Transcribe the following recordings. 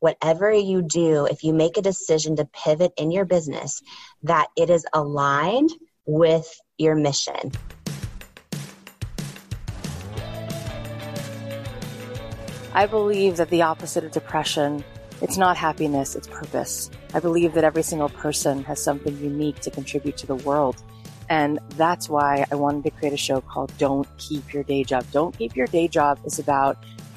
whatever you do, if you make a decision to pivot in your business, that it is aligned with your mission. I believe that the opposite of depression, it's not happiness, it's purpose. I believe that every single person has something unique to contribute to the world. And that's why I wanted to create a show called Don't Keep Your Day Job. Don't Keep Your Day Job is about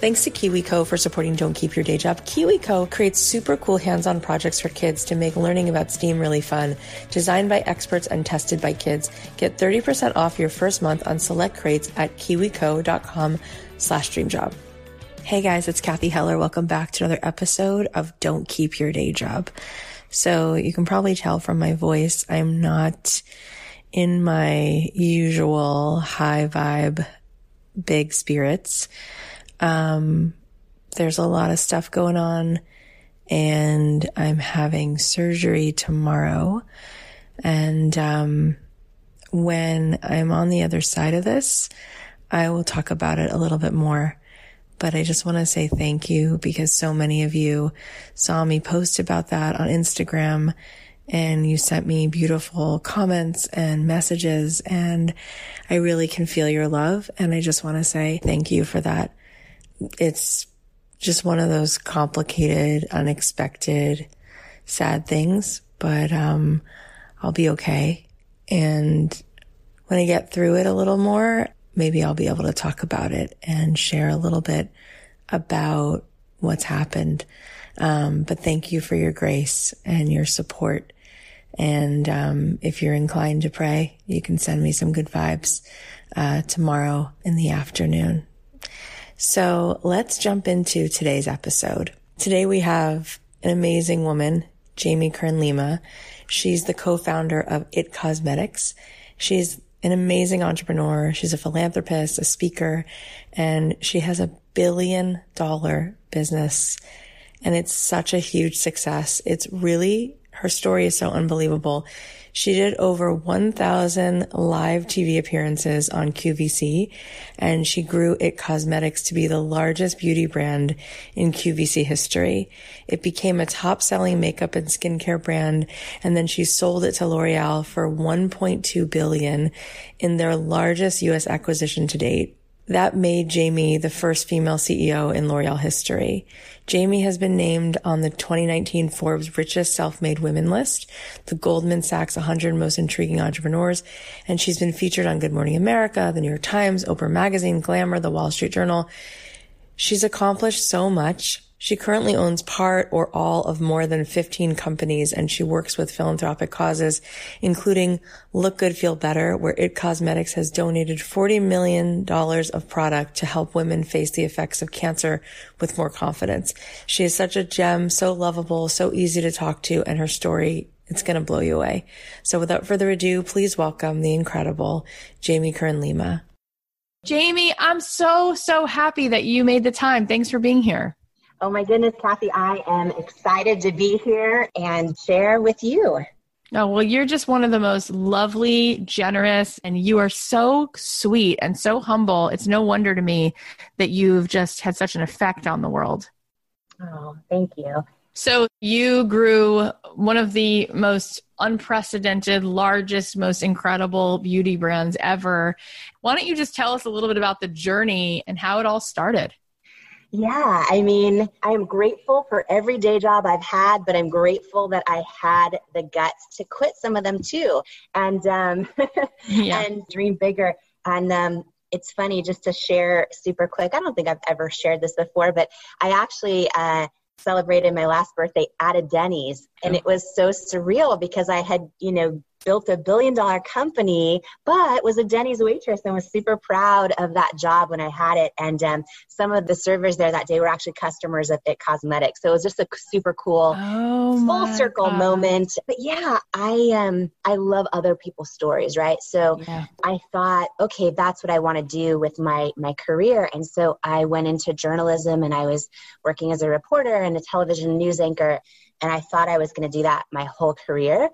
Thanks to KiwiCo for supporting Don't Keep Your Day Job. KiwiCo creates super cool hands-on projects for kids to make learning about STEAM really fun. Designed by experts and tested by kids. Get 30% off your first month on select crates at kiwico.com slash dreamjob. Hey guys, it's Cathy Heller. Welcome back to another episode of Don't Keep Your Day Job. So you can probably tell from my voice, I'm not in my usual high vibe, big spirits. Um, there's a lot of stuff going on and I'm having surgery tomorrow. And, um, when I'm on the other side of this, I will talk about it a little bit more. But I just want to say thank you because so many of you saw me post about that on Instagram and you sent me beautiful comments and messages and I really can feel your love. And I just want to say thank you for that it's just one of those complicated, unexpected, sad things, but, um, I'll be okay. And when I get through it a little more, maybe I'll be able to talk about it and share a little bit about what's happened. Um, but thank you for your grace and your support. And um, if you're inclined to pray, you can send me some good vibes uh, tomorrow in the afternoon. So let's jump into today's episode. Today we have an amazing woman, Jamie Kern Lima. She's the co-founder of IT Cosmetics. She's an amazing entrepreneur. She's a philanthropist, a speaker, and she has a billion dollar business. And it's such a huge success. It's really, her story is so unbelievable. She did over 1,000 live TV appearances on QVC and she grew IT Cosmetics to be the largest beauty brand in QVC history. It became a top selling makeup and skincare brand. And then she sold it to L'Oreal for 1.2 billion in their largest U.S. acquisition to date. That made Jamie the first female CEO in L'Oreal history. Jamie has been named on the 2019 Forbes Richest Self-Made Women list, the Goldman Sachs 100 Most Intriguing Entrepreneurs, and she's been featured on Good Morning America, the New York Times, Oprah Magazine, Glamour, the Wall Street Journal. She's accomplished so much she currently owns part or all of more than 15 companies and she works with philanthropic causes, including Look Good, Feel Better, where IT Cosmetics has donated $40 million of product to help women face the effects of cancer with more confidence. She is such a gem, so lovable, so easy to talk to, and her story it's going to blow you away. So without further ado, please welcome the incredible Jamie Kern Lima. Jamie, I'm so, so happy that you made the time. Thanks for being here. Oh my goodness, Cathy, I am excited to be here and share with you. Oh, well, you're just one of the most lovely, generous, and you are so sweet and so humble. It's no wonder to me that you've just had such an effect on the world. Oh, thank you. So, you grew one of the most unprecedented, largest, most incredible beauty brands ever. Why don't you just tell us a little bit about the journey and how it all started? Yeah, I mean, I'm grateful for every day job I've had, but I'm grateful that I had the guts to quit some of them too, and um, yeah. and dream bigger. And um, it's funny just to share super quick. I don't think I've ever shared this before, but I actually uh, celebrated my last birthday at a Denny's, and it was so surreal because I had you know built a billion dollar company, but was a Denny's waitress and was super proud of that job when I had it. And um, some of the servers there that day were actually customers of IT Cosmetics. So it was just a super cool oh full circle God. moment. But yeah, I um I love other people's stories, right? So yeah. I thought, okay, that's what I want to do with my my career. And so I went into journalism and I was working as a reporter and a television news anchor and I thought I was going to do that my whole career.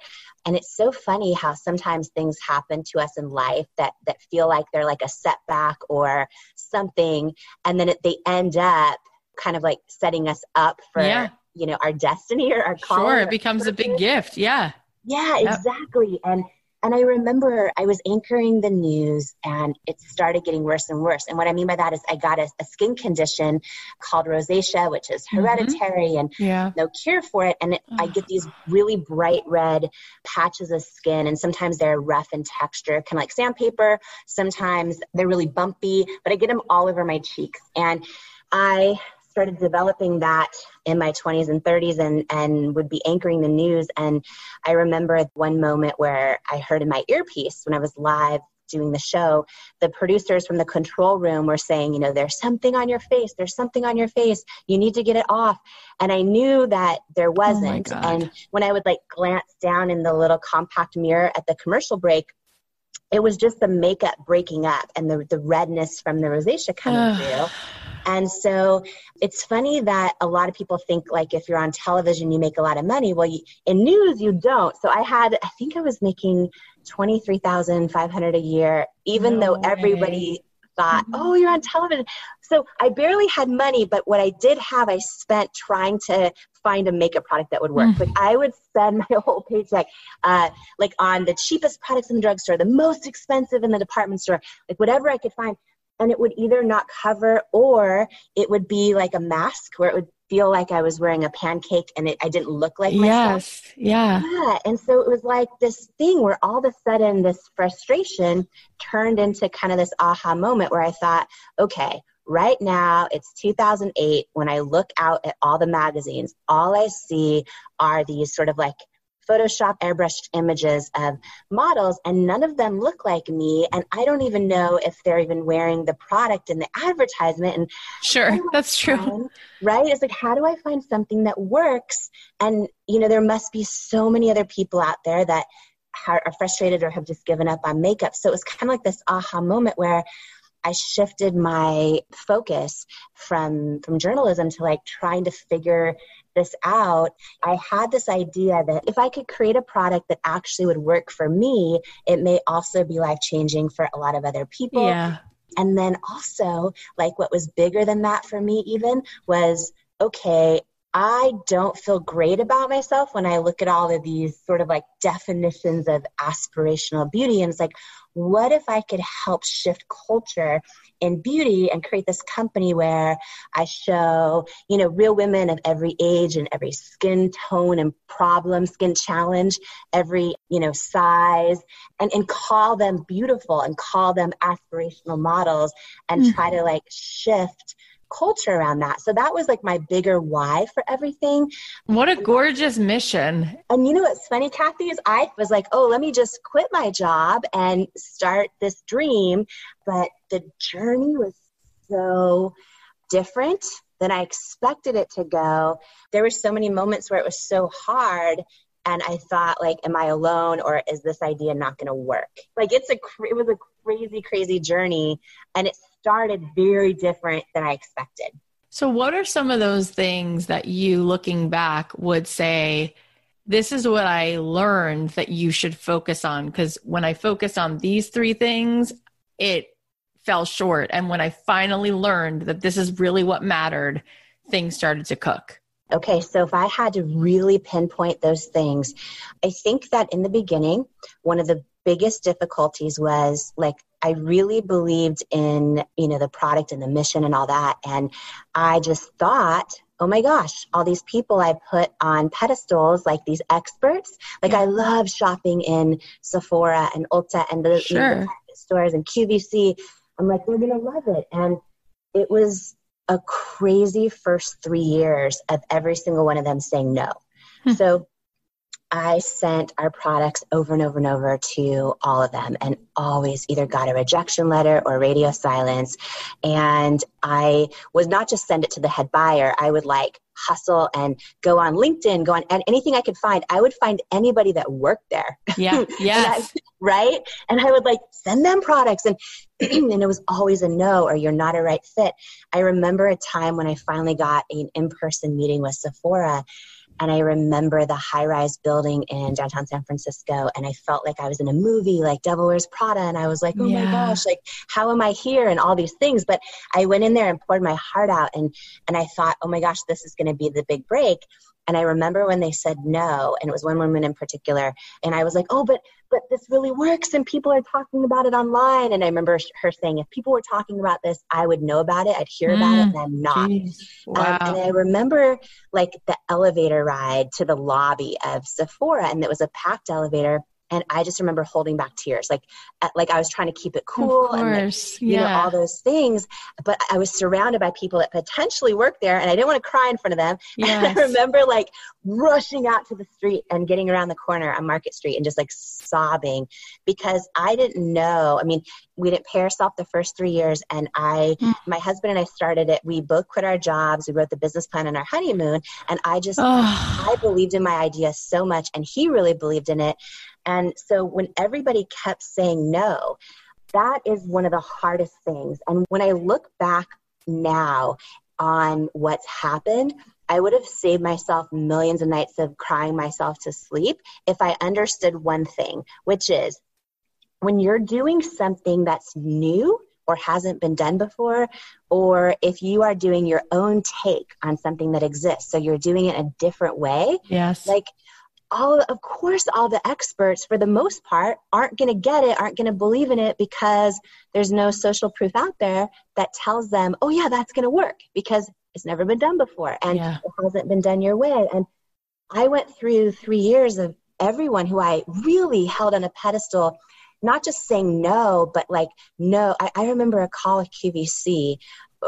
And it's so funny how sometimes things happen to us in life that, that feel like they're like a setback or something. And then it, they end up kind of like setting us up for, yeah. you know, our destiny or our calling. Sure. It becomes a big gift. Yeah. Yeah, exactly. And and I remember I was anchoring the news and it started getting worse and worse. And what I mean by that is I got a, a skin condition called rosacea, which is mm-hmm. hereditary mm-hmm. and yeah. no cure for it. And it, I get these really bright red patches of skin. And sometimes they're rough in texture, kind of like sandpaper. Sometimes they're really bumpy, but I get them all over my cheeks. And I started developing that in my 20s and 30s and, and would be anchoring the news. And I remember one moment where I heard in my earpiece when I was live doing the show, the producers from the control room were saying, you know, there's something on your face, there's something on your face, you need to get it off. And I knew that there oh wasn't. Oh and when I would like glance down in the little compact mirror at the commercial break, it was just the makeup breaking up and the, the redness from the rosacea coming through. And so it's funny that a lot of people think like if you're on television, you make a lot of money. Well, you, in news, you don't. So I had, I think I was making 23,500 a year, even no though way. everybody thought, mm-hmm. oh, you're on television. So I barely had money, but what I did have, I spent trying to find a makeup product that would work. Mm. Like I would spend my whole paycheck, uh, like on the cheapest products in the drugstore, the most expensive in the department store, like whatever I could find and it would either not cover or it would be like a mask where it would feel like I was wearing a pancake and it, I didn't look like myself. Yes. Yeah. Yeah. And so it was like this thing where all of a sudden this frustration turned into kind of this aha moment where I thought, okay, right now it's 2008. When I look out at all the magazines, all I see are these sort of like Photoshop airbrushed images of models, and none of them look like me. And I don't even know if they're even wearing the product in the advertisement. And sure, that's true. Right? It's like, how do I find something that works? And, you know, there must be so many other people out there that are frustrated or have just given up on makeup. So it was kind of like this aha moment where I shifted my focus from from journalism to like trying to figure this out, I had this idea that if I could create a product that actually would work for me, it may also be life changing for a lot of other people. Yeah. And then also, like what was bigger than that for me, even was okay, I don't feel great about myself when I look at all of these sort of like definitions of aspirational beauty. And it's like, what if I could help shift culture in beauty and create this company where I show, you know, real women of every age and every skin tone and problem, skin challenge, every, you know, size, and, and call them beautiful and call them aspirational models and mm-hmm. try to like shift culture around that. So that was like my bigger why for everything. What a gorgeous mission. And you know what's funny, Cathy, is I was like, oh, let me just quit my job and start this dream. But the journey was so different than I expected it to go. There were so many moments where it was so hard and I thought like am I alone or is this idea not going to work? Like it's a it was a crazy crazy journey and it started very different than I expected. So, what are some of those things that you, looking back, would say, this is what I learned that you should focus on? Because when I focused on these three things, it fell short. And when I finally learned that this is really what mattered, things started to cook. Okay, so if I had to really pinpoint those things, I think that in the beginning, one of the biggest difficulties was like I really believed in, you know, the product and the mission and all that. And I just thought, oh my gosh, all these people I put on pedestals, like these experts. Like yeah. I love shopping in Sephora and Ulta and the, sure. you know, the stores and QVC. I'm like, they're gonna love it. And it was a crazy first three years of every single one of them saying no. Hmm. So I sent our products over and over and over to all of them and always either got a rejection letter or radio silence. And I was not just send it to the head buyer, I would like hustle and go on LinkedIn, go on and anything I could find. I would find anybody that worked there. Yeah. Yes. I, right. And I would like send them products and and it was always a no or you're not a right fit. I remember a time when I finally got an in-person meeting with Sephora and I remember the high rise building in downtown San Francisco. And I felt like I was in a movie like Devil Wears Prada. And I was like, oh yeah. my gosh, like, how am I here? And all these things. But I went in there and poured my heart out. And, and I thought, oh my gosh, this is going to be the big break. And I remember when they said no, and it was one woman in particular, and I was like, oh, but but this really works, and people are talking about it online. And I remember her saying, if people were talking about this, I would know about it, I'd hear mm, about it, and I'm not. Wow. Um, and I remember like the elevator ride to the lobby of Sephora, and it was a packed elevator and I just remember holding back tears, like like I was trying to keep it cool and like, you yeah. know all those things. But I was surrounded by people that potentially worked there, and I didn't want to cry in front of them. Yes. And I remember like rushing out to the street and getting around the corner on Market Street and just like sobbing because I didn't know. I mean, we didn't pay ourselves the first three years, and I, mm. my husband and I started it. We both quit our jobs. We wrote the business plan on our honeymoon, and I just oh. I believed in my idea so much, and he really believed in it and so when everybody kept saying no, that is one of the hardest things. And when I look back now on what's happened, I would have saved myself millions of nights of crying myself to sleep if I understood one thing, which is when you're doing something that's new or hasn't been done before, or if you are doing your own take on something that exists, so you're doing it a different way. Yes. Like all of course all the experts for the most part aren't going to get it aren't going to believe in it because there's no social proof out there that tells them oh yeah that's going to work because it's never been done before and yeah. it hasn't been done your way and i went through three years of everyone who i really held on a pedestal not just saying no but like no i, I remember a call at qvc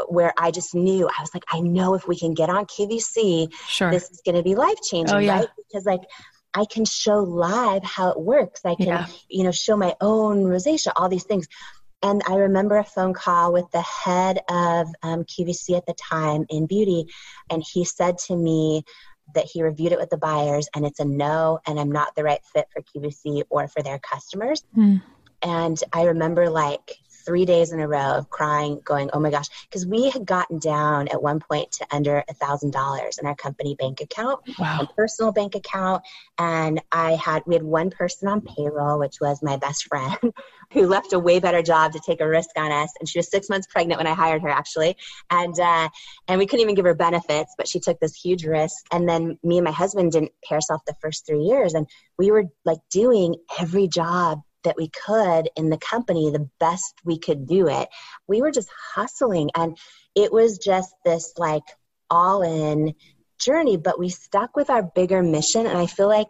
where I just knew I was like, I know if we can get on QVC, sure. this is going to be life changing, oh, yeah. right? Because like I can show live how it works. I can, yeah. you know, show my own rosacea, all these things. And I remember a phone call with the head of um, QVC at the time in beauty, and he said to me that he reviewed it with the buyers, and it's a no, and I'm not the right fit for QVC or for their customers. Mm. And I remember like three days in a row of crying, going, oh my gosh, because we had gotten down at one point to under a thousand dollars in our company bank account, wow. personal bank account. And I had, we had one person on payroll, which was my best friend, who left a way better job to take a risk on us. And she was six months pregnant when I hired her, actually. And, uh, and we couldn't even give her benefits, but she took this huge risk. And then me and my husband didn't pay ourselves the first three years. And we were like doing every job that we could in the company the best we could do it. We were just hustling and it was just this like all in journey, but we stuck with our bigger mission. And I feel like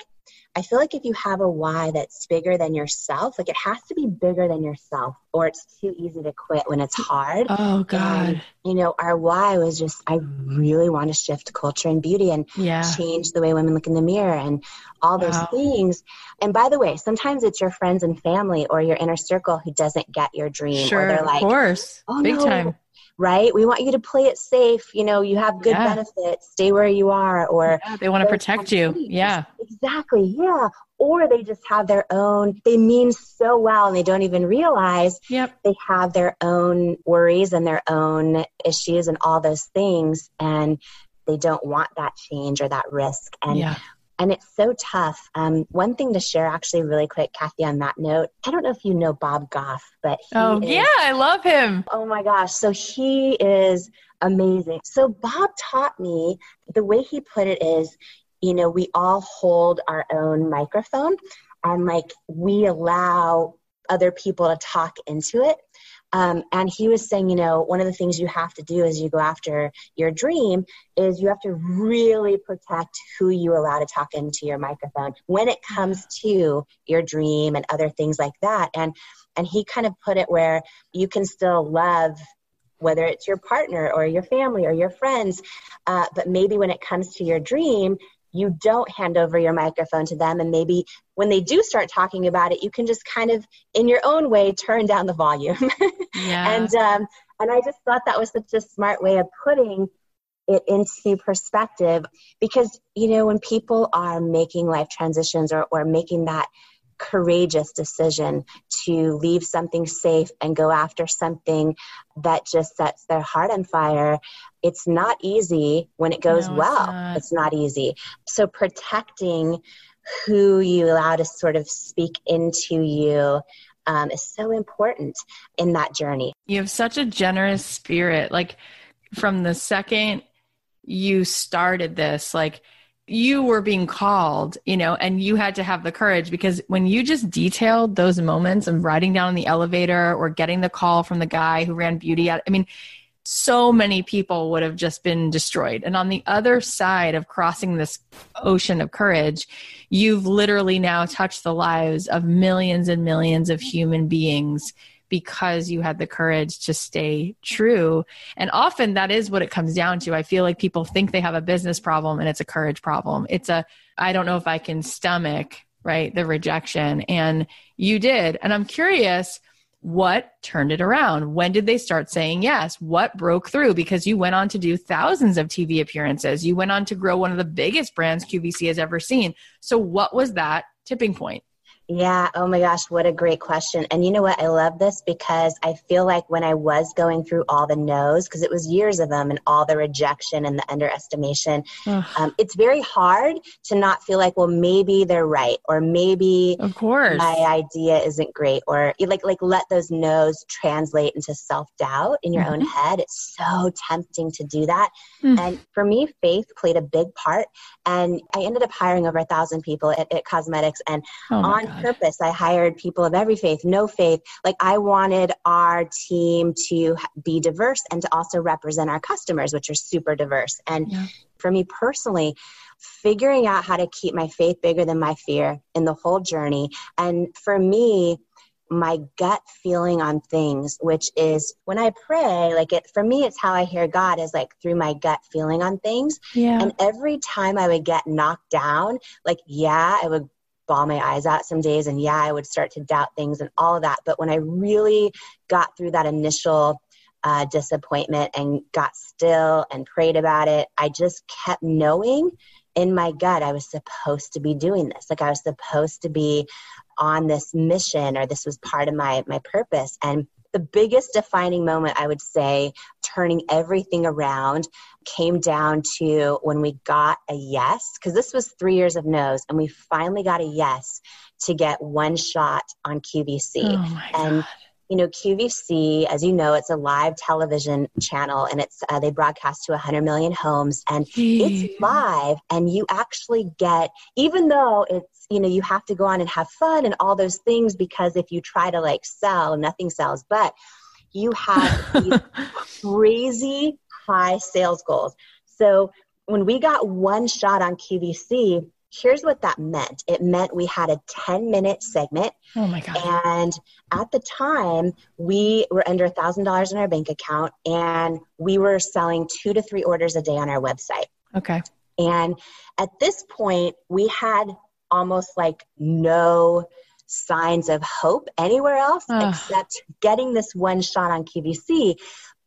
I feel like if you have a why that's bigger than yourself, like it has to be bigger than yourself, or it's too easy to quit when it's hard. Oh God! And, you know, our why was just I really want to shift culture and beauty and yeah. change the way women look in the mirror and all those wow. things. And by the way, sometimes it's your friends and family or your inner circle who doesn't get your dream, sure, or they're like, of course, oh, big no, time right? We want you to play it safe. You know, you have good yeah. benefits, stay where you are, or yeah, they want to protect you. Yeah. Exactly. Yeah. Or they just have their own, they mean so well and they don't even realize yep. they have their own worries and their own issues and all those things. And they don't want that change or that risk. And yeah and it's so tough. Um, one thing to share, actually, really quick, Cathy, on that note, I don't know if you know Bob Goff, but oh is, yeah, I love him. Oh my gosh, so he is amazing. So Bob taught me the way he put it is, you know, we all hold our own microphone, and like we allow other people to talk into it. Um, and he was saying, you know, one of the things you have to do as you go after your dream is you have to really protect who you allow to talk into your microphone when it comes to your dream and other things like that. And and he kind of put it where you can still love whether it's your partner or your family or your friends, uh, but maybe when it comes to your dream, you don't hand over your microphone to them and maybe when they do start talking about it you can just kind of in your own way turn down the volume yeah. and um, and i just thought that was such a smart way of putting it into perspective because you know when people are making life transitions or, or making that courageous decision to leave something safe and go after something that just sets their heart on fire. It's not easy when it goes no, well. It's not. it's not easy. So protecting who you allow to sort of speak into you um, is so important in that journey. You have such a generous spirit. Like from the second you started this, like you were being called, you know, and you had to have the courage because when you just detailed those moments of riding down in the elevator or getting the call from the guy who ran beauty out, I mean, so many people would have just been destroyed. And on the other side of crossing this ocean of courage, you've literally now touched the lives of millions and millions of human beings because you had the courage to stay true. And often that is what it comes down to. I feel like people think they have a business problem and it's a courage problem. It's a, I don't know if I can stomach, right, the rejection. And you did. And I'm curious, what turned it around? When did they start saying yes? What broke through? Because you went on to do thousands of TV appearances. You went on to grow one of the biggest brands QVC has ever seen. So, what was that tipping point? Yeah. Oh my gosh. What a great question. And you know what? I love this because I feel like when I was going through all the no's, because it was years of them and all the rejection and the underestimation, um, it's very hard to not feel like, well, maybe they're right. Or maybe of course my idea isn't great. Or like, like let those no's translate into self doubt in your mm-hmm. own head. It's so tempting to do that. Mm. And for me, faith played a big part. And I ended up hiring over a thousand people at, at Cosmetics. And oh on God. Purpose, I hired people of every faith, no faith. Like I wanted our team to be diverse and to also represent our customers, which are super diverse. And yeah. for me personally, figuring out how to keep my faith bigger than my fear in the whole journey. And for me, my gut feeling on things, which is when I pray, like it for me, it's how I hear God is like through my gut feeling on things. Yeah. And every time I would get knocked down, like, yeah, I would bawl my eyes out some days and yeah, I would start to doubt things and all of that. But when I really got through that initial uh, disappointment and got still and prayed about it, I just kept knowing in my gut I was supposed to be doing this. Like I was supposed to be on this mission or this was part of my my purpose and the biggest defining moment i would say turning everything around came down to when we got a yes because this was three years of no's and we finally got a yes to get one shot on qvc oh and you know qvc as you know it's a live television channel and it's uh, they broadcast to 100 million homes and Jeez. it's live and you actually get even though it's you know you have to go on and have fun and all those things because if you try to like sell nothing sells but you have these crazy high sales goals so when we got one shot on qvc here's what that meant. It meant we had a 10 minute segment. Oh my god and at the time we were under a thousand dollars in our bank account and we were selling two to three orders a day on our website. Okay. And at this point we had almost like no signs of hope anywhere else Ugh. except getting this one shot on QVC.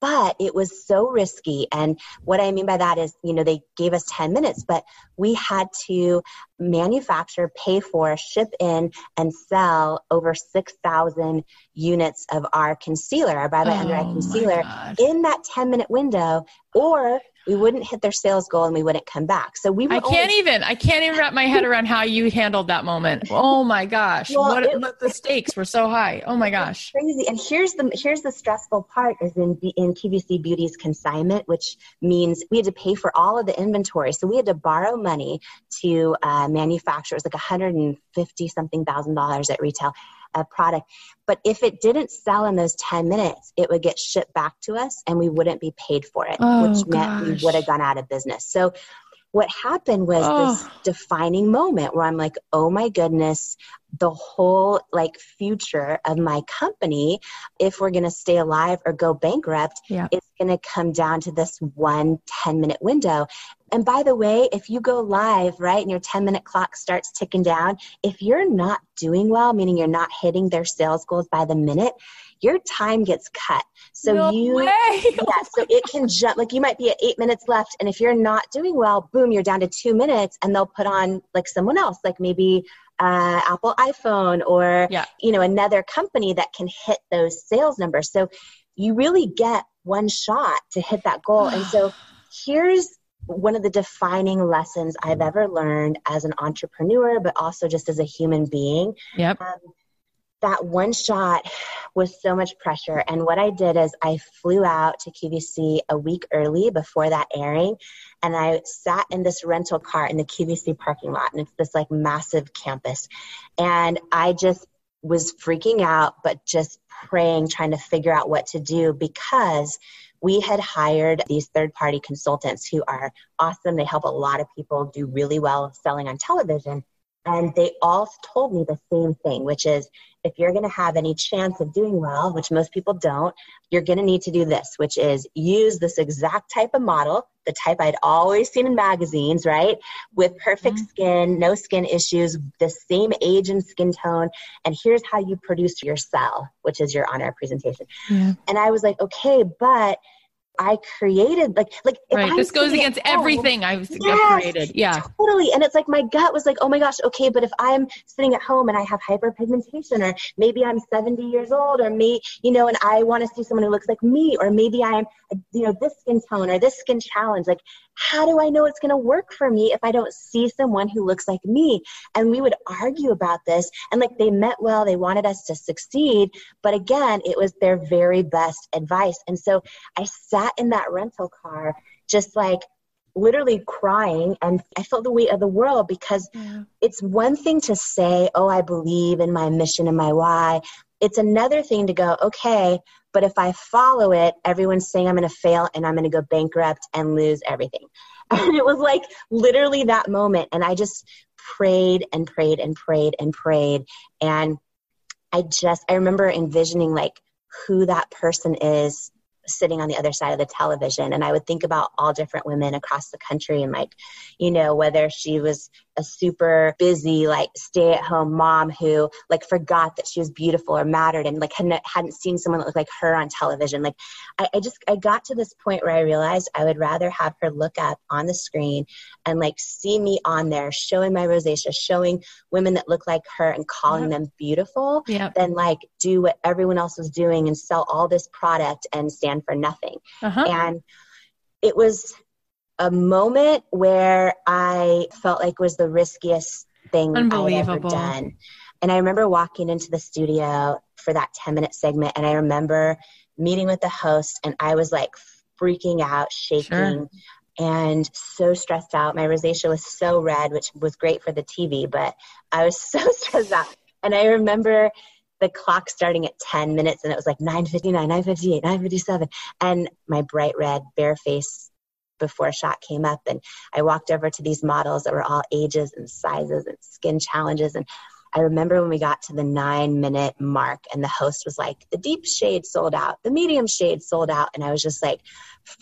But it was so risky. And what I mean by that is, you know, they gave us 10 minutes, but we had to manufacture, pay for, ship in, and sell over 6,000 units of our concealer, our Bye Bye oh Under Eye Concealer, in that 10 minute window, or we wouldn't hit their sales goal and we wouldn't come back. So we I can't only- even I can't even wrap my head around how you handled that moment. Oh my gosh. Well, what, it, the stakes were so high. Oh my gosh. Crazy. And here's the here's the stressful part is in in QVC Beauty's consignment, which means we had to pay for all of the inventory. So we had to borrow money to uh, manufacture. It was like 150 something thousand dollars at retail a product. But if it didn't sell in those 10 minutes, it would get shipped back to us and we wouldn't be paid for it, oh, which meant we would have gone out of business. So what happened was oh. this defining moment where I'm like, oh my goodness, the whole like future of my company, if we're going to stay alive or go bankrupt, yeah. it's going to come down to this one 10 minute window. And by the way, if you go live, right, and your 10 minute clock starts ticking down, if you're not doing well, meaning you're not hitting their sales goals by the minute, your time gets cut. So no you, way. yeah, so it can jump. Like you might be at eight minutes left, and if you're not doing well, boom, you're down to two minutes, and they'll put on like someone else, like maybe uh, Apple iPhone or yeah. you know another company that can hit those sales numbers. So you really get one shot to hit that goal. and so here's one of the defining lessons I've ever learned as an entrepreneur, but also just as a human being. Yep. Um, that one shot was so much pressure. And what I did is I flew out to QVC a week early before that airing. And I sat in this rental car in the QVC parking lot. And it's this like massive campus. And I just was freaking out, but just praying, trying to figure out what to do because we had hired these third party consultants who are awesome. They help a lot of people do really well selling on television. And they all told me the same thing, which is if you're going to have any chance of doing well, which most people don't, you're going to need to do this, which is use this exact type of model, the type I'd always seen in magazines, right? With perfect mm-hmm. skin, no skin issues, the same age and skin tone. And here's how you produce your cell, which is your on air presentation. Yeah. And I was like, okay, but I created like like right. This goes against home, everything I've yes, created. Yeah, totally. And it's like my gut was like, oh my gosh, okay, but if I'm sitting at home and I have hyperpigmentation, or maybe I'm 70 years old, or me, you know, and I want to see someone who looks like me, or maybe I'm, uh, you know, this skin tone or this skin challenge. Like, how do I know it's going to work for me if I don't see someone who looks like me? And we would argue about this, and like they meant well, they wanted us to succeed, but again, it was their very best advice. And so I sat in that rental car just like literally crying and I felt the weight of the world because yeah. it's one thing to say, Oh, I believe in my mission and my why. It's another thing to go, okay, but if I follow it, everyone's saying I'm going to fail and I'm going to go bankrupt and lose everything. And it was like literally that moment. And I just prayed and prayed and prayed and prayed. And I just, I remember envisioning like who that person is sitting on the other side of the television and i would think about all different women across the country and like you know whether she was a super busy like stay at home mom who like forgot that she was beautiful or mattered and like hadn't, hadn't seen someone that looked like her on television like I, I just i got to this point where i realized i would rather have her look up on the screen and like see me on there showing my rosacea showing women that look like her and calling them beautiful yep. than like do what everyone else was doing and sell all this product and stand for nothing uh-huh. and it was a moment where I felt like was the riskiest thing I'd ever done. And I remember walking into the studio for that 10 minute segment, and I remember meeting with the host, and I was like freaking out, shaking. Sure. And so stressed out. My rosacea was so red, which was great for the TV, but I was so stressed out. And I remember the clock starting at 10 minutes and it was like 9.59 9.58 9.57 and my bright red bare face before shot came up and I walked over to these models that were all ages and sizes and skin challenges and I remember when we got to the nine minute mark and the host was like, the deep shade sold out, the medium shade sold out. And I was just like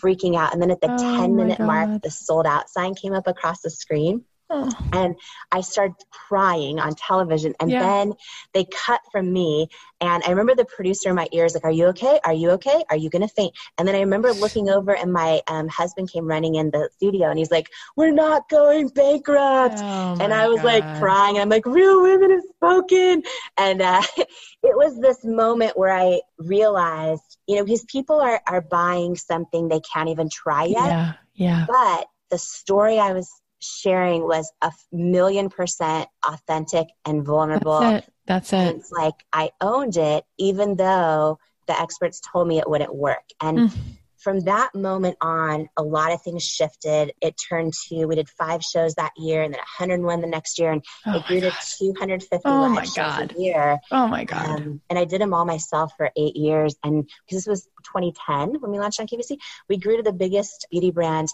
freaking out. And then at the oh 10 minute mark, the sold out sign came up across the screen. And I started crying on television. And yeah. then they cut from me. And I remember the producer in my ears, like, Are you okay? Are you okay? Are you going to faint? And then I remember looking over, and my um, husband came running in the studio and he's like, We're not going bankrupt. Oh and I was God. like crying. I'm like, Real women have spoken. And uh, it was this moment where I realized, you know, because people are, are buying something they can't even try yet. Yeah. Yeah. But the story I was sharing was a million percent authentic and vulnerable. That's it. That's it. It's like I owned it, even though the experts told me it wouldn't work. And mm. from that moment on, a lot of things shifted. It turned to we did five shows that year, and then 101 the next year, and oh it grew to 250 oh shows God. a year. Oh my God! Um, and I did them all myself for eight years. And because this was 2010 when we launched on QVC, we grew to the biggest beauty brand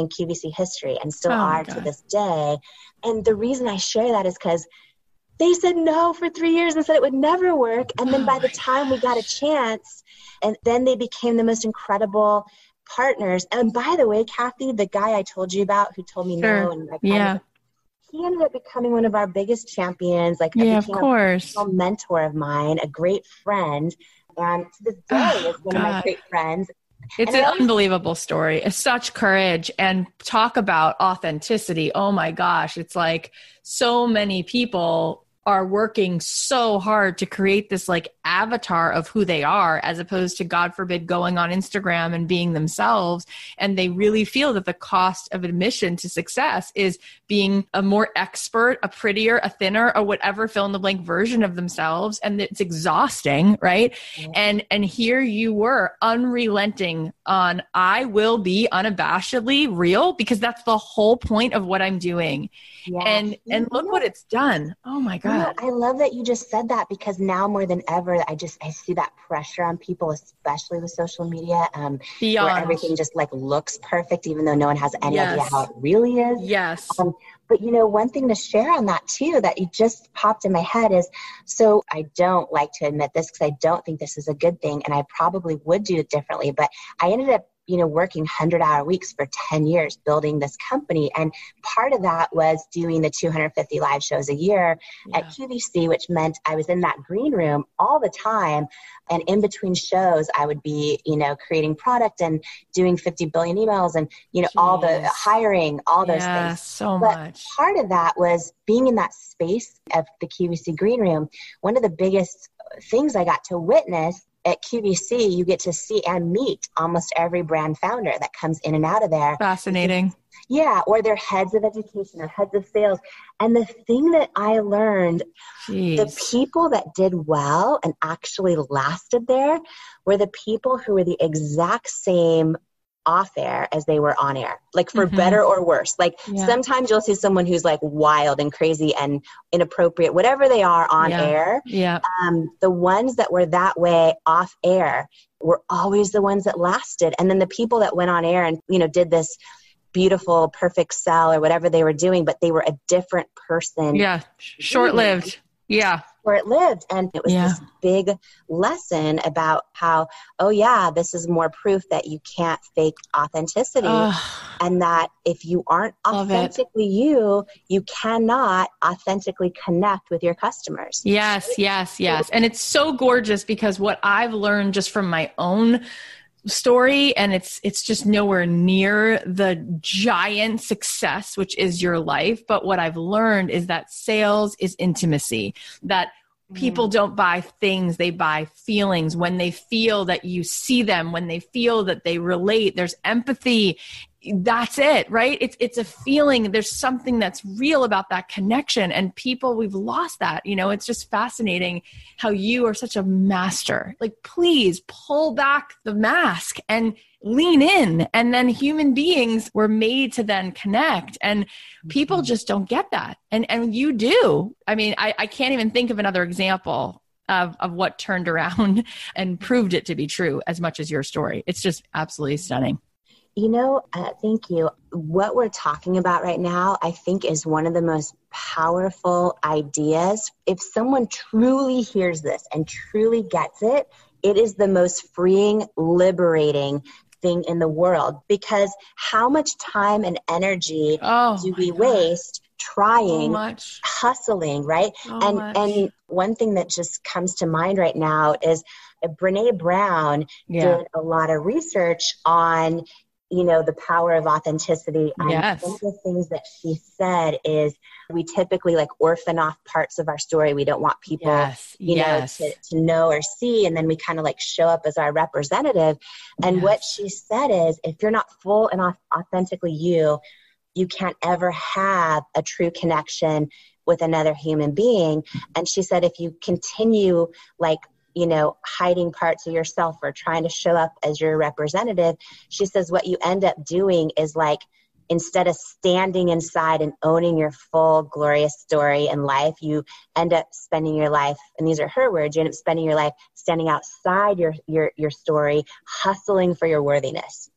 in QVC history and still oh are to this day. And the reason I share that is because they said no for three years and said it would never work. And then oh by the time we got a chance, and then they became the most incredible partners. And by the way, Cathy, the guy I told you about who told me sure. no and like yeah. he ended up becoming one of our biggest champions. Like yeah, of course, a mentor of mine, a great friend, and to this day oh, is one God. of my great friends. It's an unbelievable story. It's such courage and talk about authenticity. Oh my gosh. It's like so many people are working so hard to create this like avatar of who they are as opposed to god forbid going on instagram and being themselves. And they really feel that the cost of admission to success is being a more expert a prettier a thinner or whatever fill in the blank version of themselves. And it's exhausting right? Mm-hmm. and and here you were unrelenting on i will be unabashedly real because that's the whole point of what i'm doing. Yeah. and and look what it's done. Oh my god I love that you just said that because now more than ever, I just I see that pressure on people, especially with social media, um, Beyond. where everything just like looks perfect, even though no one has any yes. idea how it really is. Yes. Um, but you know, one thing to share on that too that you just popped in my head is so I don't like to admit this because I don't think this is a good thing, and I probably would do it differently. But I ended up you know, working 100 hour weeks for 10 years building this company. And part of that was doing the 250 live shows a year yeah. at QVC, which meant I was in that green room all the time. And in between shows, I would be, you know, creating product and doing 50 billion emails and, you know, Jeez. all the hiring, all those yeah, things. so but much. Part of that was being in that space of the QVC green room. One of the biggest things I got to witness at QVC, you get to see and meet almost every brand founder that comes in and out of there. Fascinating. Yeah, or they're heads of education or heads of sales. And the thing that I learned Jeez. the people that did well and actually lasted there were the people who were the exact same off air as they were on air, like for mm-hmm. better or worse. Like yeah. sometimes you'll see someone who's like wild and crazy and inappropriate, whatever they are on yeah. air. Yeah. Um, the ones that were that way off air were always the ones that lasted. And then the people that went on air and, you know, did this beautiful, perfect sell or whatever they were doing, but they were a different person. Yeah. Short lived. Yeah where it lived. And it was yeah. this big lesson about how, oh, yeah, this is more proof that you can't fake authenticity. And that if you aren't authentically you, you cannot authentically connect with your customers. Yes, yes, yes. And it's so gorgeous because what I've learned just from my own story and it's it's just nowhere near the giant success which is your life but what i've learned is that sales is intimacy that people mm. don't buy things they buy feelings when they feel that you see them when they feel that they relate there's empathy that's it right? It's it's a feeling. There's something that's real about that connection and people we've lost that you know? It's just fascinating how you are such a master. Like please pull back the mask and lean in. And then human beings were made to then connect and people mm-hmm. just don't get that. And and you do. I mean i, I can't even think of another example of, of what turned around and proved it to be true as much as your story. It's just absolutely stunning you know, uh, thank you. What we're talking about right now, I think, is one of the most powerful ideas. If someone truly hears this and truly gets it, it is the most freeing, liberating thing in the world because how much time and energy oh, do we waste trying so hustling right so and much. and one thing that just comes to mind right now is uh, Brene Brown yeah. did a lot of research on you know, the power of authenticity. And yes. one of the things that she said is we typically like orphan off parts of our story. We don't want people, yes. you yes. know, to, to know or see. And then we kind of like show up as our representative. And yes. what she said is if you're not full and authentically you, you can't ever have a true connection with another human being. And she said, if you continue like you know, hiding parts of yourself or trying to show up as your representative. She says what you end up doing is like, instead of standing inside and owning your full glorious story and life, you end up spending your life, and these are her words, you end up spending your life standing outside your your your story, hustling for your worthiness.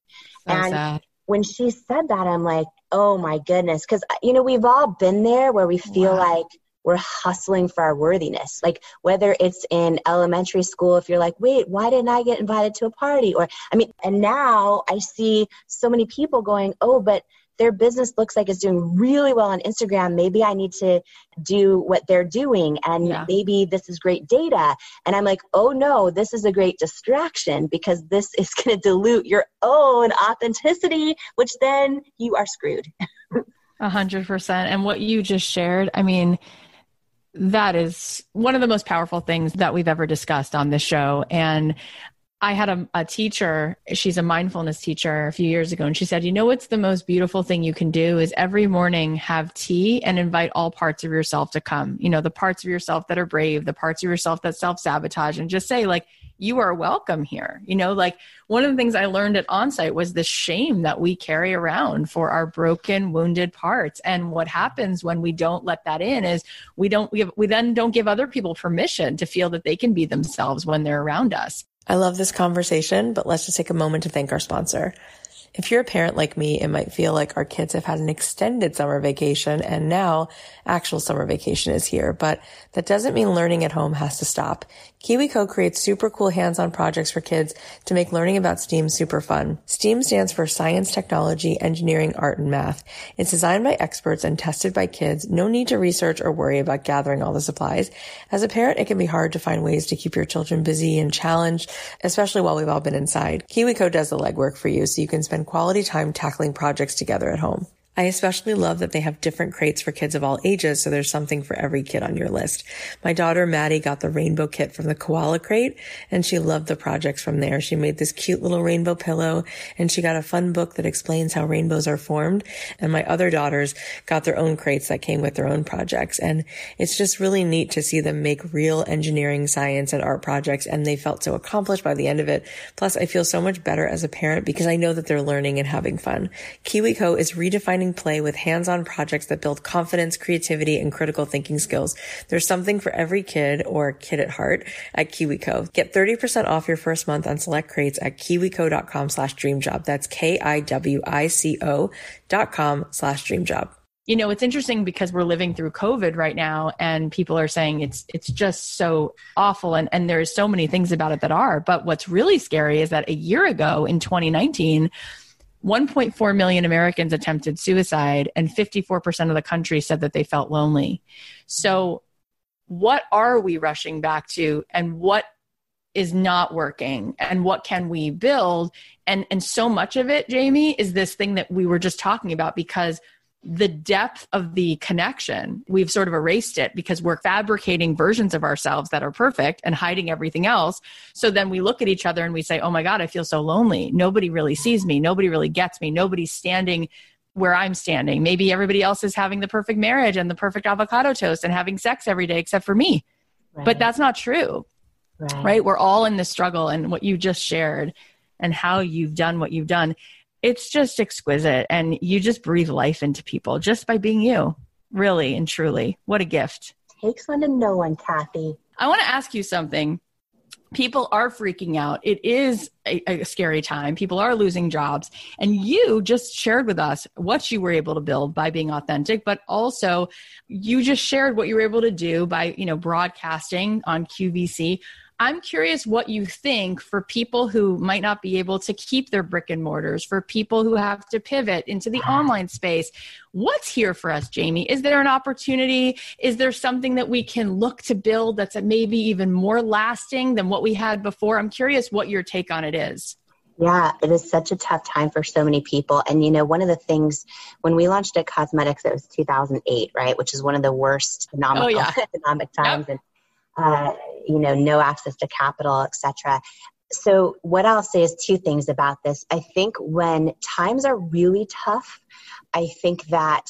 So and sad. when she said that, I'm like, oh my goodness, because uh, you know we've all been there where we feel wow. like we're hustling for our worthiness. Like whether it's in elementary school, if you're like, wait, why didn't I get invited to a party? Or, I mean, and now I see so many people going, oh, but their business looks like it's doing really well on Instagram. Maybe I need to do what they're doing. And yeah. maybe this is great data. And I'm like, oh no, this is a great distraction because this is going to dilute your own authenticity, which then you are screwed. A hundred percent. And what you just shared, I mean, that is one of the most powerful things that we've ever discussed on this show. And I had a, a, teacher, she's a mindfulness teacher a few years ago, and she said, You know what's the most beautiful thing you can do is every morning have tea and invite all parts of yourself to come. You know, the parts of yourself that are brave, the parts of yourself that self sabotage, and just say, like, you are welcome here. You know, like one of the things I learned at onsite was the shame that we carry around for our broken, wounded parts. And what happens when we don't let that in is we don't give, we then don't give other people permission to feel that they can be themselves when they're around us. I love this conversation, but let's just take a moment to thank our sponsor. If you're a parent like me, it might feel like our kids have had an extended summer vacation and now actual summer vacation is here, but that doesn't mean learning at home has to stop. KiwiCo creates super cool hands-on projects for kids to make learning about STEAM super fun. STEAM stands for science, technology, engineering, art, and math. It's designed by experts and tested by kids. No need to research or worry about gathering all the supplies. As a parent, it can be hard to find ways to keep your children busy and challenged, especially while we've all been inside. KiwiCo does the legwork for you so you can spend quality time tackling projects together at home. I especially love that they have different crates for kids of all ages, so there's something for every kid on your list. My daughter Maddie got the rainbow kit from the koala crate, and she loved the projects from there. She made this cute little rainbow pillow, and she got a fun book that explains how rainbows are formed. And my other daughters got their own crates that came with their own projects. And it's just really neat to see them make real engineering, science, and art projects, and they felt so accomplished by the end of it. Plus, I feel so much better as a parent because I know that they're learning and having fun. KiwiCo is redefining play with hands-on projects that build confidence, creativity, and critical thinking skills. There's something for every kid or kid at heart at KiwiCo. Get 30% off your first month on select crates at kiwico.com slash dreamjob. That's K-I-W-I-C-O dot com slash dreamjob you know it's interesting because we're living through covid right now and people are saying it's it's just so awful and and there's so many things about it that are but what's really scary is that a year ago in 2019 1.4 million Americans attempted suicide, and 54% of the country said that they felt lonely. So, what are we rushing back to, and what is not working, and what can we build? And and so much of it, Jamie, is this thing that we were just talking about because the depth of the connection, we've sort of erased it because we're fabricating versions of ourselves that are perfect and hiding everything else. So then we look at each other and we say, Oh my God, I feel so lonely. Nobody really sees me. Nobody really gets me. Nobody's standing where I'm standing. Maybe everybody else is having the perfect marriage and the perfect avocado toast and having sex every day except for me. Right. But that's not true. Right. right. We're all in this struggle and what you just shared and how you've done what you've done it's just exquisite. And you just breathe life into people just by being you really and truly. What a gift. Takes one to know one Cathy. I want to ask you something. People are freaking out. It is a, a, scary time. People are losing jobs. And you just shared with us what you were able to build by being authentic but also you just shared what you were able to do by you know broadcasting on QVC I'm curious what you think for people who might not be able to keep their brick and mortars, for people who have to pivot into the mm-hmm. online space. What's here for us, Jamie? Is there an opportunity? Is there something that we can look to build that's maybe even more lasting than what we had before? I'm curious what your take on it is. Yeah, it is such a tough time for so many people. And, you know, one of the things when we launched IT Cosmetics, it was 2008, right? Which is one of the worst economic, oh, yeah. economic times. Yep. And uh, you know, no access to capital, etc. So, what I'll say is two things about this. I think when times are really tough, I think that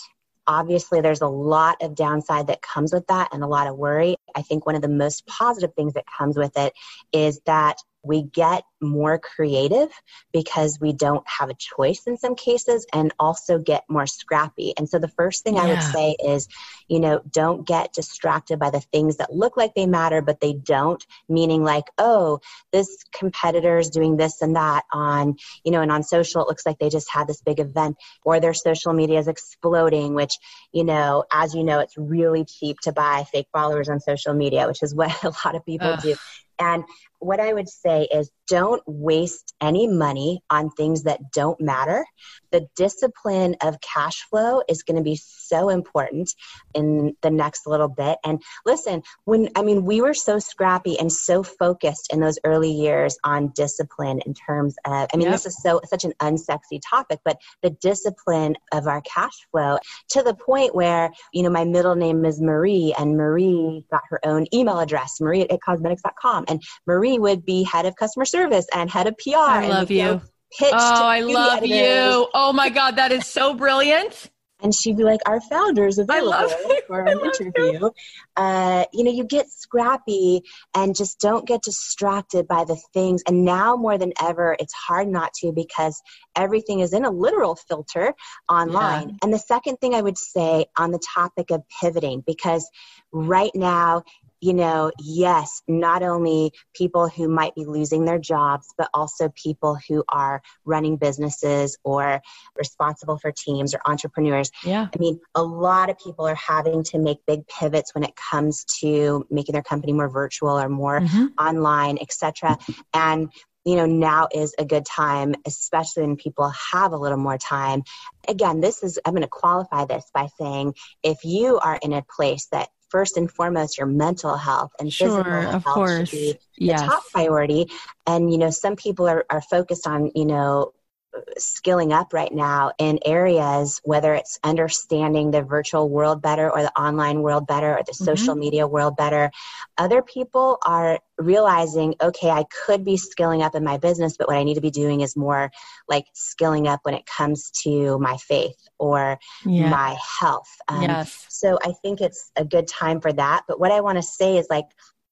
obviously there's a lot of downside that comes with that and a lot of worry. I think one of the most positive things that comes with it is that we get more creative because we don't have a choice in some cases and also get more scrappy. And so the first thing yeah. I would say is, you know, don't get distracted by the things that look like they matter, but they don't, meaning like, oh, this competitor is doing this and that on, you know, and on social, it looks like they just had this big event or their social media is exploding, which, you know, as you know, it's really cheap to buy fake followers on social media, which is what a lot of people Ugh. do. And what I would say is don't waste any money on things that don't matter. The discipline of cash flow is going to be so important in the next little bit. And listen, when I mean, we were so scrappy and so focused in those early years on discipline in terms of, I mean, yep. this is so such an unsexy topic, but the discipline of our cash flow to the point where, you know, my middle name is Marie and Marie got her own email address, marie at cosmetics.com. And Marie would be head of customer service and head of PR. I love you. oh, I love editors. you. Oh my God, that is so brilliant and she'd be like, "Our founders available for an interview." Uh, you know, you get scrappy and just don't get distracted by the things. And now more than ever, it's hard not to because everything is in a literal filter online. Yeah. And the second thing I would say on the topic of pivoting, because right now you know, yes, not only people who might be losing their jobs, but also people who are running businesses or responsible for teams or entrepreneurs. Yeah. I mean, a lot of people are having to make big pivots when it comes to making their company more virtual or more mm-hmm. online, etc. And you know, now is a good time, especially when people have a little more time. Again, this is, I'm going to qualify this by saying if you are in a place that first and foremost your mental health and sure, physical health course. should be yes. the top priority. And, you know, some people are, are focused on, you know, skilling up right now in areas, whether it's understanding the virtual world better or the online world better or the mm-hmm. social media world better. Other people are realizing, okay, I could be skilling up in my business, but what I need to be doing is more like skilling up when it comes to my faith or yeah. my health. Um, yes. So I think it's a good time for that. But what I want to say is like,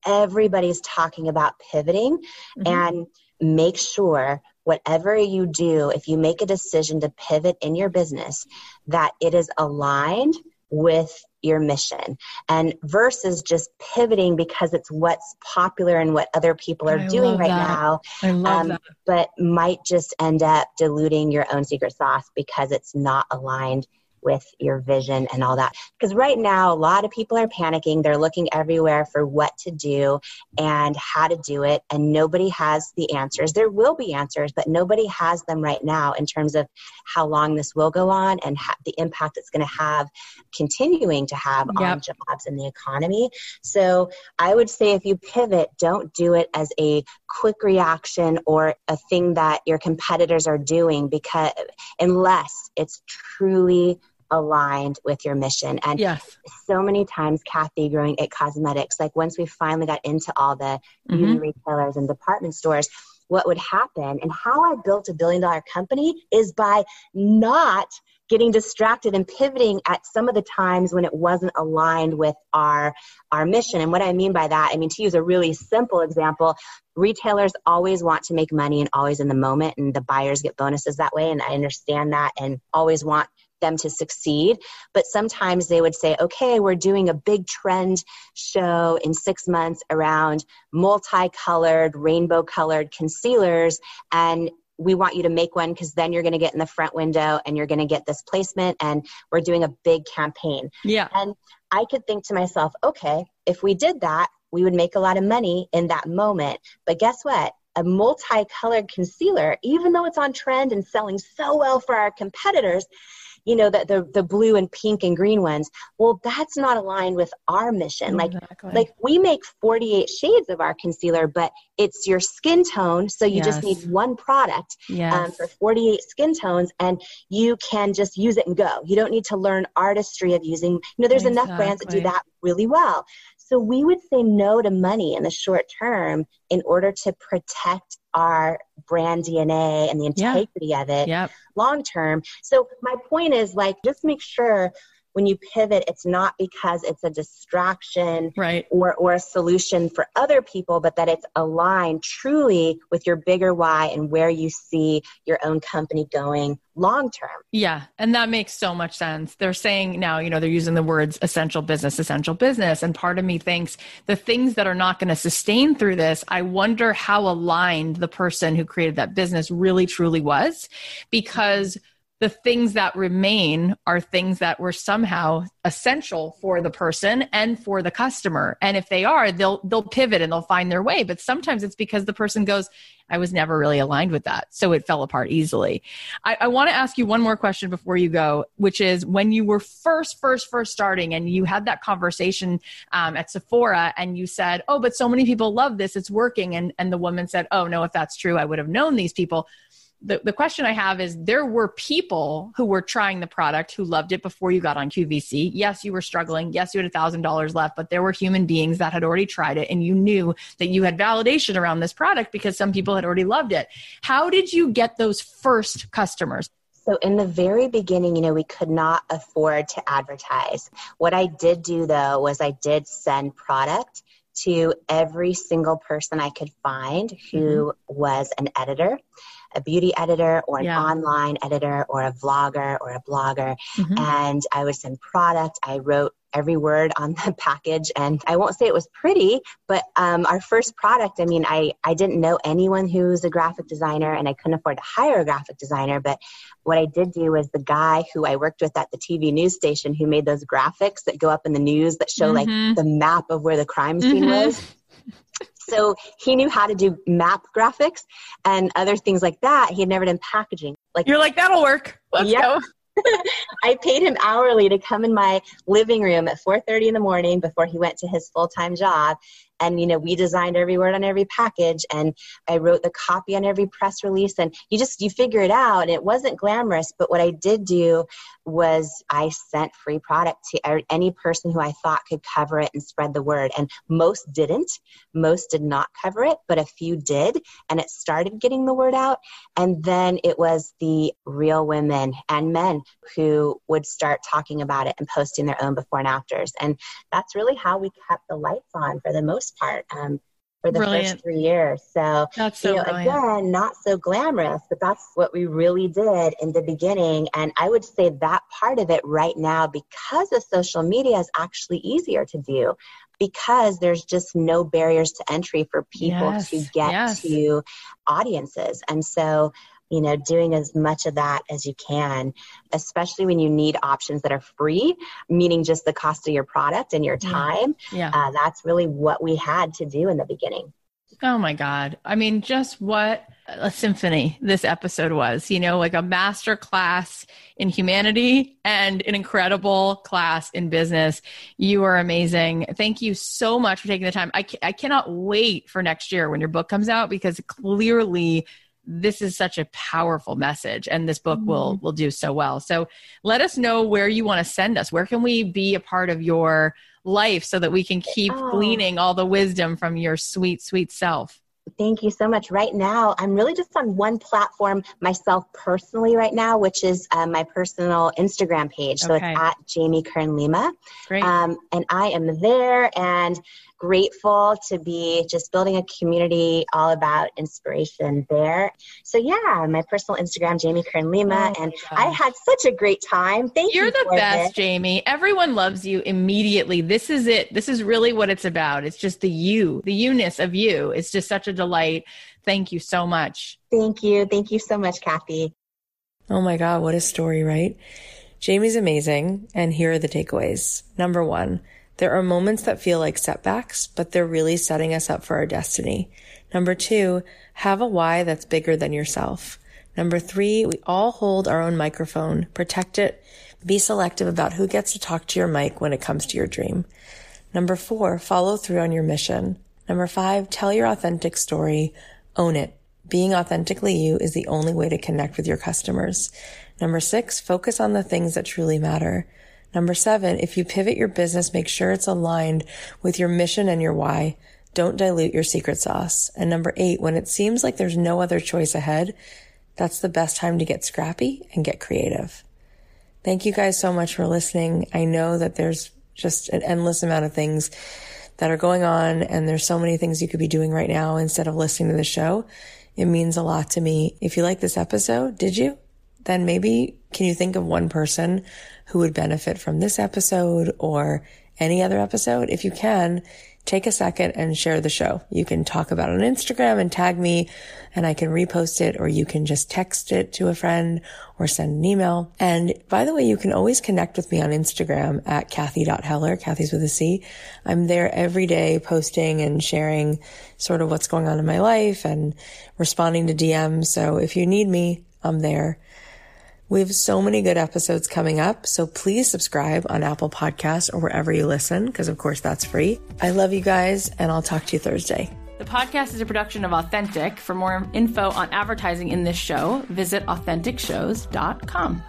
everybody's talking about pivoting mm-hmm. and make sure whatever you do, if you make a decision to pivot in your business, that it is aligned with your mission and versus just pivoting because it's what's popular and what other people are I doing right that. now I love um, that. but might just end up diluting your own secret sauce because it's not aligned with your vision and all that. Because right now, a lot of people are panicking. They're looking everywhere for what to do and how to do it, and nobody has the answers. There will be answers, but nobody has them right now in terms of how long this will go on and ha- the impact it's going to have, continuing to have yep. on jobs and the economy. So I would say if you pivot, don't do it as a quick reaction or a thing that your competitors are doing because unless it's truly aligned with your mission. And yes. so many times, Cathy, growing IT Cosmetics, like once we finally got into all the mm-hmm. beauty retailers and department stores, what would happen and how I built a billion dollar company is by not getting distracted and pivoting at some of the times when it wasn't aligned with our our mission and what i mean by that i mean to use a really simple example retailers always want to make money and always in the moment and the buyers get bonuses that way and i understand that and always want them to succeed. But sometimes they would say, okay, we're doing a big trend show in six months around multicolored, rainbow colored concealers. And we want you to make one because then you're going to get in the front window and you're going to get this placement and we're doing a big campaign. Yeah. And I could think to myself, okay, if we did that, we would make a lot of money in that moment. But guess what? A multicolored concealer, even though it's on trend and selling so well for our competitors, you know, the, the, the blue and pink and green ones. Well, that's not aligned with our mission. Like, exactly. like we make 48 shades of our concealer, but it's your skin tone. So you yes. just need one product um, yes. um, for 48 skin tones and you can just use it and go. You don't need to learn artistry of using, you know, there's exactly. enough brands that do that really well. So we would say no to money in the short term in order to protect our brand DNA and the integrity yeah. of it yep. long term. So my point is like just make sure when you pivot, it's not because it's a distraction right. or, or a solution for other people, but that it's aligned truly with your bigger why and where you see your own company going long term. Yeah. And that makes so much sense. They're saying now, you know, they're using the words essential business, essential business. And part of me thinks the things that are not going to sustain through this, I wonder how aligned the person who created that business really truly was because the things that remain are things that were somehow essential for the person and for the customer. And if they are they'll they'll pivot and they'll find their way. But sometimes it's because the person goes i was never really aligned with that. So it fell apart easily. I, I want to ask you one more question before you go which is when you were first first first starting and you had that conversation um, at sephora and you said oh but so many people love this. It's working. And and the woman said oh no if that's true i would have known these people the, the question I have is there were people who were trying the product who loved it before you got on QVC. Yes, you were struggling. Yes, you had a thousand dollars left, but there were human beings that had already tried it and you knew that you had validation around this product because some people had already loved it. How did you get those first customers? So, in the very beginning, you know, we could not afford to advertise. What I did do though was I did send product to every single person I could find who mm-hmm. was an editor a beauty editor or an yeah. online editor or a vlogger or a blogger. Mm-hmm. And I would send product. I wrote every word on the package. And I won't say it was pretty, but um, our first product, I mean, I, I didn't know anyone who was a graphic designer and I couldn't afford to hire a graphic designer. But what I did do was the guy who I worked with at the TV news station who made those graphics that go up in the news that show mm-hmm. like the map of where the crime scene mm-hmm. was. So he knew how to do map graphics and other things like that. He had never done packaging. Like you're like that'll work. Let's yep. go. I paid him hourly to come in my living room at 4:30 in the morning before he went to his full-time job and you know we designed every word on every package and i wrote the copy on every press release and you just you figure it out and it wasn't glamorous but what i did do was i sent free product to er, any person who i thought could cover it and spread the word and most didn't. Most did not cover it but a few did and it started getting the word out. And then it was the real women and men who would start talking about it and posting their own before and afters. And that's really how we kept the lights on for the most most part um, for the brilliant. first three years. So, that's so you know, again, not so glamorous, but that's what we really did in the beginning. And I would say that part of it right now, because of social media, is actually easier to do because there's just no barriers to entry for people yes, to get yes. to audiences. And so you know, doing as much of that as you can, especially when you need options that are free, meaning just the cost of your product and your time. Yeah. yeah. Uh, that's really what we had to do in the beginning. Oh my God. I mean, just what a symphony this episode was, you know, like a master class in humanity and an incredible class in business. You are amazing. Thank you so much for taking the time. I, I cannot wait for next year when your book comes out because clearly this is such a powerful message and this book mm-hmm. will will do so well so let us know where you want to send us where can we be a part of your life so that we can keep oh. gleaning all the wisdom from your sweet sweet self Thank you so much. Right now, I'm really just on one platform myself personally right now, which is uh, my personal Instagram page. So okay. it's at Jamie Kern Lima. Great. Um, and I am there and grateful to be just building a community all about inspiration there. So yeah, my personal Instagram, Jamie Kern Lima, oh and I had such a great time. Thank You're you. You're the best, this. Jamie. Everyone loves you immediately. This is it. This is really what it's about. It's just the you, the you-ness of you. It's just such a delight. Thank you so much. Thank you. Thank you so much, Cathy. Oh my God, what a story, right? Jamie's amazing. And here are the takeaways. Number one, there are moments that feel like setbacks, but they're really setting us up for our destiny. Number two, have a why that's bigger than yourself. Number three, we all hold our own microphone. Protect it. Be selective about who gets to talk to your mic when it comes to your dream. Number four, follow through on your mission. Number five, tell your authentic story. Own it. Being authentically you is the only way to connect with your customers. Number six, focus on the things that truly matter. Number seven, if you pivot your business, make sure it's aligned with your mission and your why. Don't dilute your secret sauce. And number eight, when it seems like there's no other choice ahead, that's the best time to get scrappy and get creative. Thank you guys so much for listening. I know that there's just an endless amount of things that are going on and there's so many things you could be doing right now instead of listening to the show. It means a lot to me. If you like this episode, did you? Then maybe can you think of one person who would benefit from this episode or any other episode? If you can, take a second and share the show. You can talk about it on Instagram and tag me and I can repost it or you can just text it to a friend or send an email. And by the way, you can always connect with me on Instagram at Cathy.Heller, Cathy's with a C. I'm there every day posting and sharing sort of what's going on in my life and responding to DMs. So if you need me, I'm there. We have so many good episodes coming up, so please subscribe on Apple Podcasts or wherever you listen, because of course that's free. I love you guys, and I'll talk to you Thursday. The podcast is a production of Authentic. For more info on advertising in this show, visit AuthenticShows.com.